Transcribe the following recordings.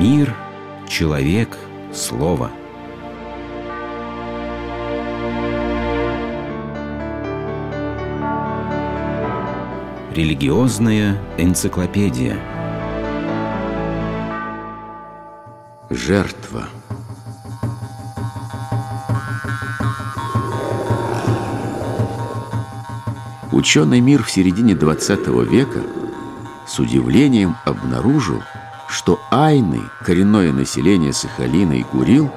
Мир, человек, слово. Религиозная энциклопедия. Жертва. Ученый мир в середине 20 века с удивлением обнаружил, что айны, коренное население Сахалина и Курил,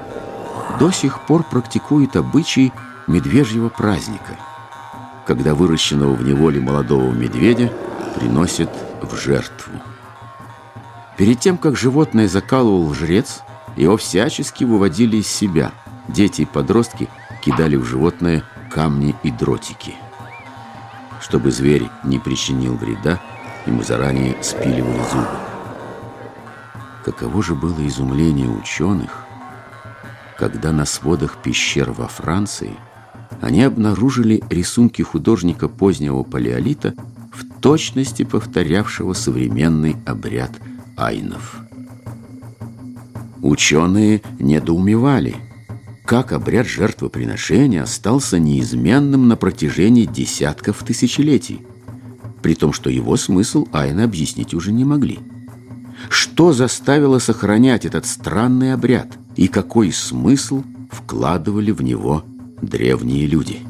до сих пор практикуют обычай медвежьего праздника, когда выращенного в неволе молодого медведя приносят в жертву. Перед тем, как животное закалывал жрец, его всячески выводили из себя. Дети и подростки кидали в животное камни и дротики – чтобы зверь не причинил вреда, ему заранее спиливали зубы. Каково же было изумление ученых, когда на сводах пещер во Франции они обнаружили рисунки художника позднего палеолита в точности повторявшего современный обряд айнов. Ученые недоумевали – как обряд жертвоприношения остался неизменным на протяжении десятков тысячелетий, при том, что его смысл айны объяснить уже не могли. Что заставило сохранять этот странный обряд и какой смысл вкладывали в него древние люди?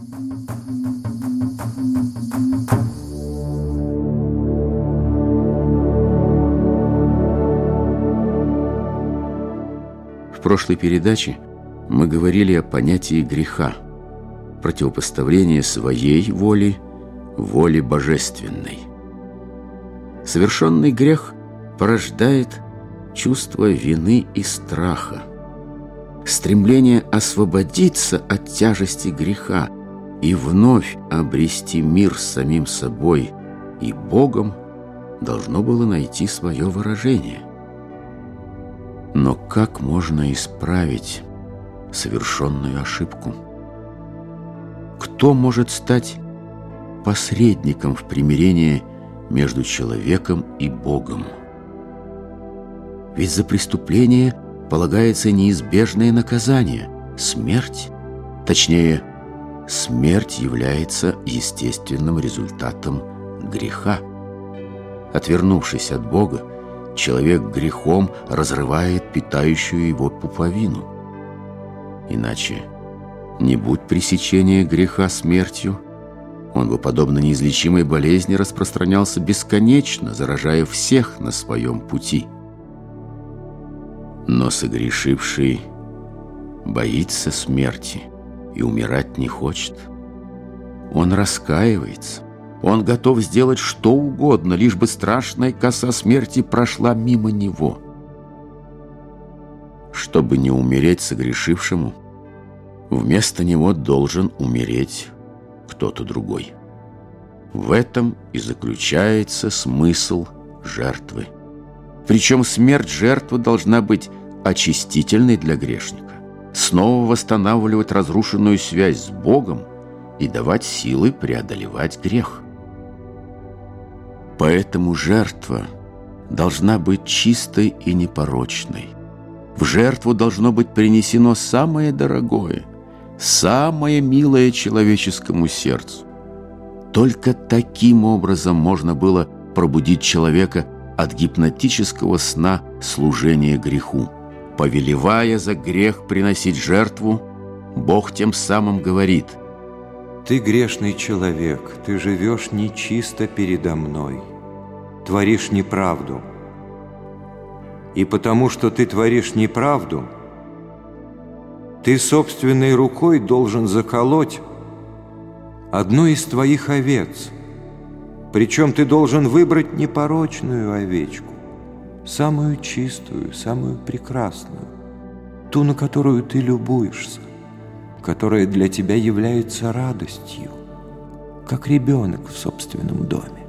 В прошлой передаче мы говорили о понятии греха, противопоставление своей воли воле божественной. Совершенный грех порождает чувство вины и страха, стремление освободиться от тяжести греха и вновь обрести мир с самим собой и Богом должно было найти свое выражение. Но как можно исправить совершенную ошибку. Кто может стать посредником в примирении между человеком и Богом? Ведь за преступление полагается неизбежное наказание – смерть. Точнее, смерть является естественным результатом греха. Отвернувшись от Бога, человек грехом разрывает питающую его пуповину. Иначе, не будь пресечения греха смертью, он бы, подобно неизлечимой болезни, распространялся бесконечно, заражая всех на своем пути. Но согрешивший боится смерти и умирать не хочет. Он раскаивается. Он готов сделать что угодно, лишь бы страшная коса смерти прошла мимо него. Чтобы не умереть согрешившему, вместо него должен умереть кто-то другой. В этом и заключается смысл жертвы. Причем смерть жертвы должна быть очистительной для грешника, снова восстанавливать разрушенную связь с Богом и давать силы преодолевать грех. Поэтому жертва должна быть чистой и непорочной – в жертву должно быть принесено самое дорогое, самое милое человеческому сердцу. Только таким образом можно было пробудить человека от гипнотического сна служения греху. Повелевая за грех приносить жертву, Бог тем самым говорит «Ты грешный человек, ты живешь нечисто передо мной, творишь неправду» И потому что ты творишь неправду, ты собственной рукой должен заколоть одну из твоих овец. Причем ты должен выбрать непорочную овечку, самую чистую, самую прекрасную, ту, на которую ты любуешься, которая для тебя является радостью, как ребенок в собственном доме.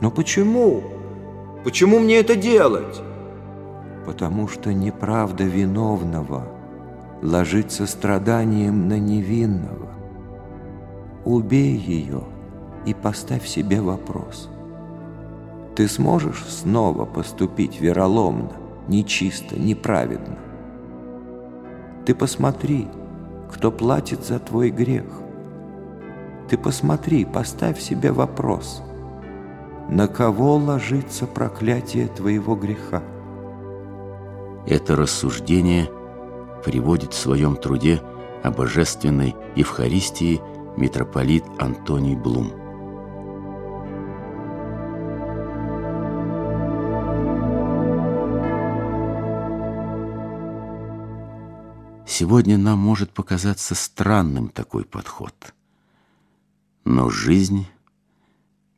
Но почему? Почему мне это делать? Потому что неправда виновного ложится страданием на невинного. Убей ее и поставь себе вопрос. Ты сможешь снова поступить вероломно, нечисто, неправедно. Ты посмотри, кто платит за твой грех. Ты посмотри, поставь себе вопрос, на кого ложится проклятие твоего греха? Это рассуждение приводит в своем труде о божественной Евхаристии митрополит Антоний Блум. Сегодня нам может показаться странным такой подход, но жизнь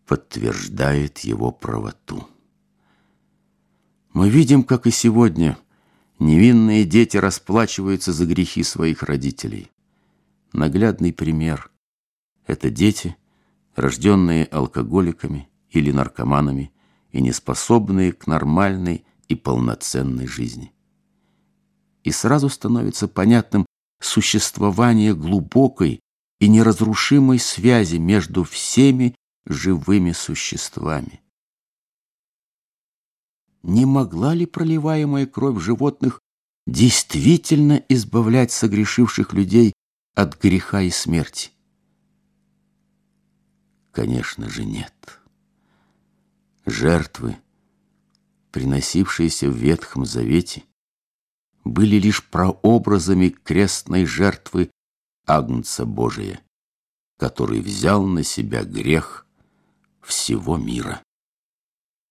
подтверждает его правоту. Мы видим, как и сегодня, невинные дети расплачиваются за грехи своих родителей. Наглядный пример – это дети, рожденные алкоголиками или наркоманами и неспособные к нормальной и полноценной жизни. И сразу становится понятным существование глубокой и неразрушимой связи между всеми живыми существами. Не могла ли проливаемая кровь животных действительно избавлять согрешивших людей от греха и смерти? Конечно же, нет. Жертвы, приносившиеся в Ветхом Завете, были лишь прообразами крестной жертвы Агнца Божия, который взял на себя грех всего мира.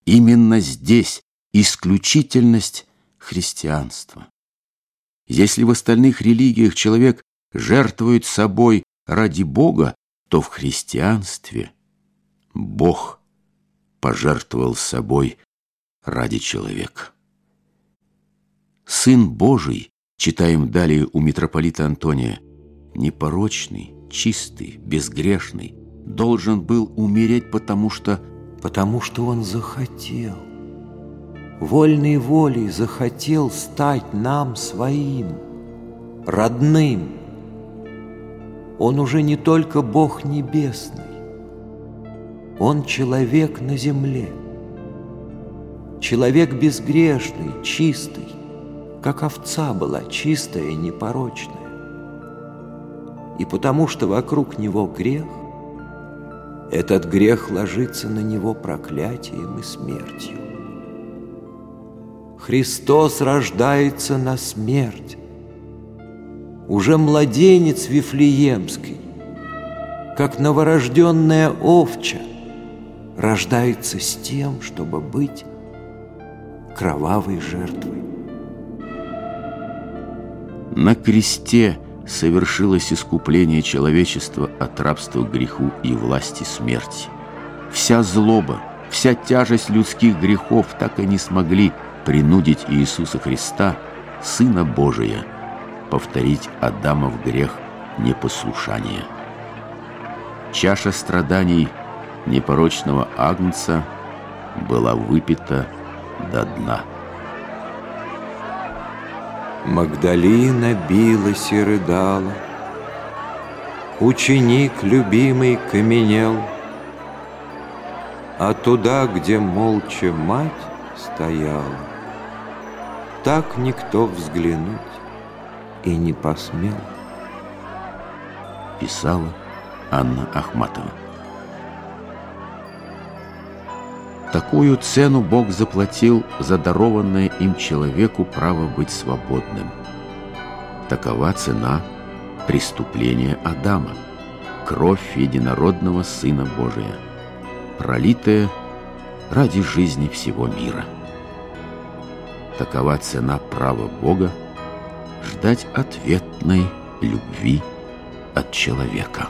Именно здесь исключительность христианства. Если в остальных религиях человек жертвует собой ради Бога, то в христианстве Бог пожертвовал собой ради человека. Сын Божий, читаем далее у митрополита Антония, непорочный, чистый, безгрешный, должен был умереть, потому что... Потому что он захотел. Вольной волей захотел стать нам своим, родным. Он уже не только Бог Небесный, Он человек на земле, человек безгрешный, чистый, как овца была чистая и непорочная. И потому что вокруг Него грех, этот грех ложится на него проклятием и смертью. Христос рождается на смерть. Уже младенец Вифлеемский, как новорожденная овча, рождается с тем, чтобы быть кровавой жертвой. На кресте совершилось искупление человечества от рабства греху и власти смерти. Вся злоба, вся тяжесть людских грехов так и не смогли принудить Иисуса Христа, Сына Божия, повторить Адамов грех непослушания. Чаша страданий непорочного Агнца была выпита до дна. Магдалина билась и рыдала, Ученик любимый каменел, А туда, где молча мать стояла, Так никто взглянуть и не посмел. Писала Анна Ахматова. Такую цену Бог заплатил за дарованное им человеку право быть свободным. Такова цена преступления Адама, кровь единородного Сына Божия, пролитая ради жизни всего мира. Такова цена права Бога ждать ответной любви от человека.